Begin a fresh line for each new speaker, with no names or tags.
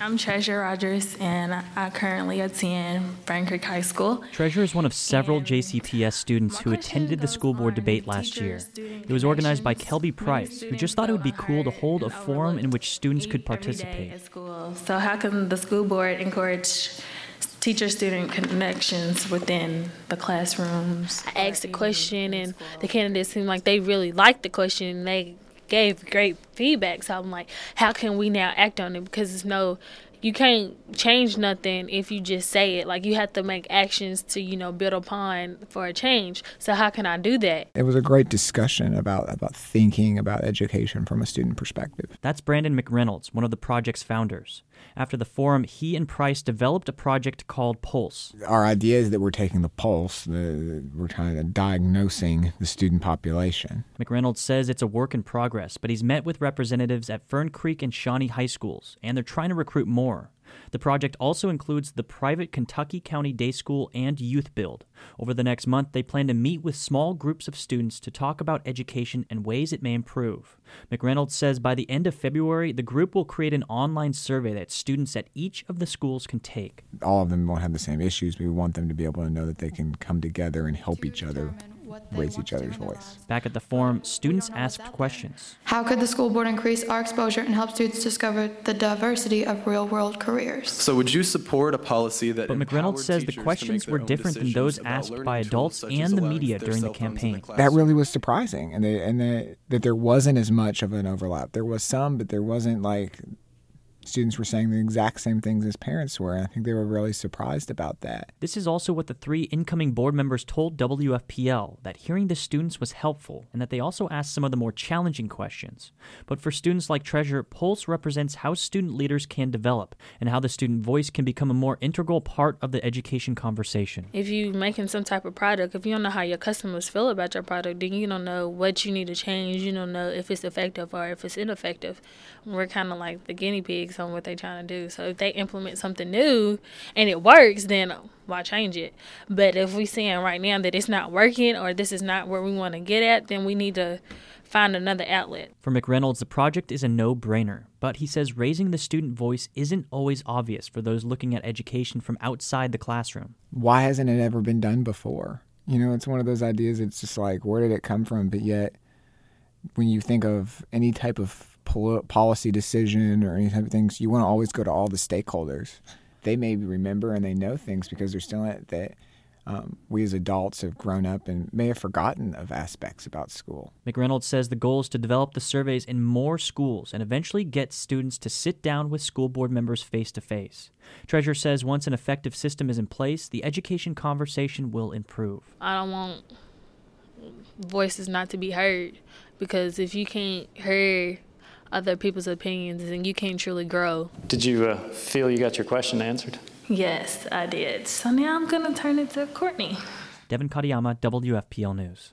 I'm Treasure Rogers, and I currently attend Fern Creek High School.
Treasure is one of several
And
JCPS students who attended the school board debate last year. It was organized by. Kelby Price, who just thought it would be cool to hold a forum in which students could participate.
at school. So how can the school board encourage teacher-student connections within the classrooms?
I asked the question, and the candidates seemed like they really liked the question. And they gave great feedback. So I'm like, how can we now act on it? Because it's no, you can't change nothing if you just say it. Like you have to make actions to you know build upon for a change. So how can I do that?
It was a great discussion about about thinking about education from a student perspective.
That's Brandon McReynolds, one of the project's founders. After the forum, he and Price developed a project called Pulse.
Our idea is that we're taking the pulse, the, we're trying to diagnosing the student population.
McReynolds says it's a work in progress, but he's met with representatives at Fern Creek and Shawnee high schools, and they're trying to recruit more. The project also includes the private Kentucky Country Day School and Youth Build. Over the next month, they plan to meet with small groups of students to talk about education and ways it may improve. McReynolds says by the end of February, the group will create an online survey that students at each of the schools can take.
All of them won't have the same issues, but we want them to be able to know that they can come together and help each other raise each other's voice.
Back at the forum, students asked questions.
How could the school board increase our exposure and help students discover the diversity of real world careers?
So would you support a policy that
But McReynolds says the
teachers to make
questions were different than those asked by adults and the media during the
cell phones in
campaign.
That really was surprising, and they, and that that there wasn't as much of an overlap. There was some, but there wasn't like students were saying the exact same things as parents were. And I think they were really surprised about that.
This is also what the three incoming board members told WFPL that hearing the students was helpful and that they also asked some of the more challenging questions. But for students like Treasure, Pulse represents how student leaders can develop and how the student voice can become a more integral part of the education conversation.
If you're making some type of product, if you don't know how your customers feel about your product, then you don't know what you need to change. You don't know if it's effective or if it's ineffective. We're kind of like the guinea pigs on what they're trying to do. So if they implement something new and it works, then why change it? But if we're seeing right now that it's not working or this is not where we want to get at, then we need to find another outlet.
For McReynolds, the project is a no brainer, but he says raising the student voice isn't always obvious for those looking at education from outside the classroom.
Why hasn't it ever been done before? You know, it's one of those ideas. It's just like, where did it come from? But yet, when you think of any type of pol- policy decision or any type of things, you want to always go to all the stakeholders. They maybe remember and they know things because they're still in it that um, we as adults have grown up and may have forgotten of aspects about school.
McReynolds says the goal is to develop the surveys in more schools and eventually get students to sit down with school board members face to face. Treasure says once an effective system is in place, the education conversation will improve.
I don't want voices not to be heard because if you can't hear other people's opinions, then you can't truly grow.
Did you uh, feel you got your question answered?
Yes, I did. So now I'm going to turn it to Courtney.
Devin Katayama, WFPL News.